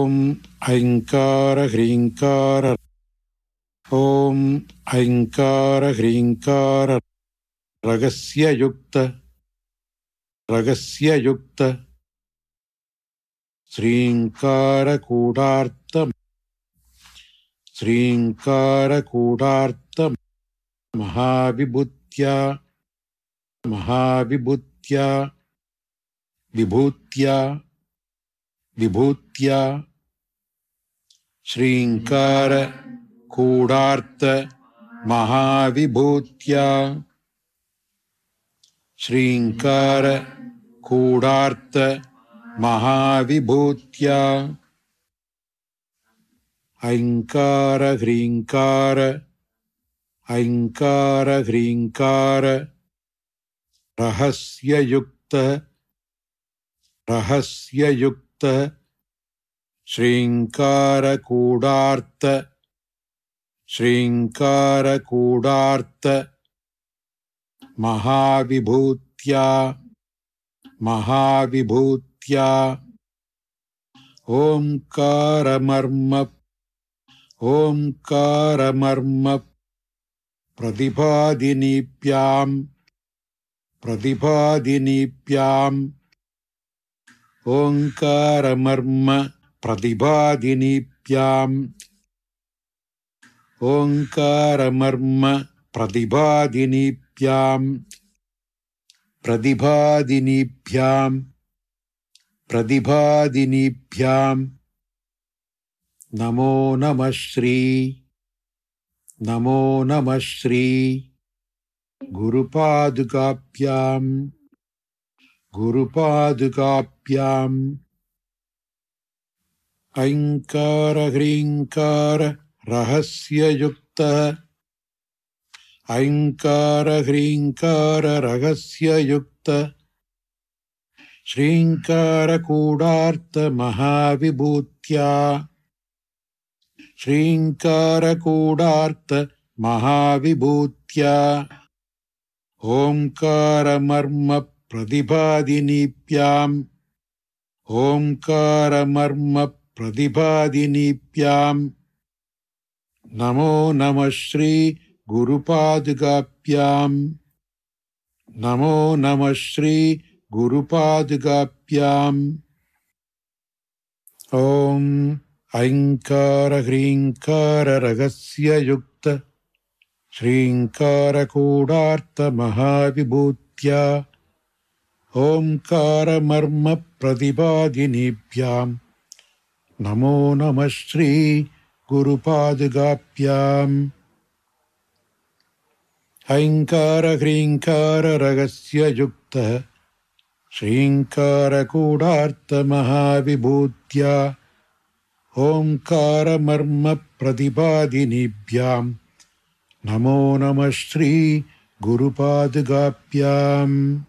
ॐ ऐङ्कार ॐ ऐङ्कार ह्रीङ्कार रगस्ययुक्त रगस्ययुक्त श्रीङ्कारकूडार्त श्रीङ्कारकूडार्त महाविभूत्या महाविभूत्या विभूत्या विभूत्या श्रीङ्कार कूडार्त महाविभूत्या श्रीङ्कार कूडार्त महाविभूत्या ऐङ्कार ह्रीङ्कार ऐङ्कार ह्रीङ्कार रहस्ययुक्त रहस्ययुक्त श्रृङ्कारकूडार्त श्रृङ्कारकूडार्त महाविभूत्या महाविभूत्या ओङ्कारमर्म ओङ्कारमर्म प्रतिभादिनीप्यां प्रतिभादिनीप्याम् ओङ्कारमर्म प्रतिपादिनीभ्याम् ओङ्कारमर्म प्रतिपादिनीभ्याम् प्रतिपादिनीभ्याम् नमो नमः श्री नमो नमः श्री गुरुपादुकाभ्याम् गुरुपादुकाभ्याम् ஐங்கார ஹ்ரீங்கார ரகசியயுக்த. ஐங்கார ஹ்ரீங்கார ரகசியயுக்த. ஸ்ரீங்கார கூடார்த்த மகாவிபூத்யா. ஸ்ரீங்கார கூடார்த்த மகாவிபூத்யா. ஓங்காரமர்ம பிரதிபாதினீப்யாம். ஓங்காரமர்ம प्रतिपादिनीप्यां नमो नमः श्रीगुरुपादुकाप्यां नमो नमः श्रीगुरुपादुकाप्याम् ॐ ऐङ्कारह्रीङ्काररगस्य युक्त श्रीङ्कारकूडार्थमहाविभूत्या। ओङ्कारमर्मप्रतिपादिनीभ्याम् नमो नम श्री गुरुपादुगाप्याम्। हैङ्कार ह्रीङ्काररगस्ययुक्तः श्रीङ्कारकूढार्थमहाविभूत्या ओङ्कारमर्मप्रतिपादिनीभ्यां नमो नमः श्रीगुरुपादुगाप्याम्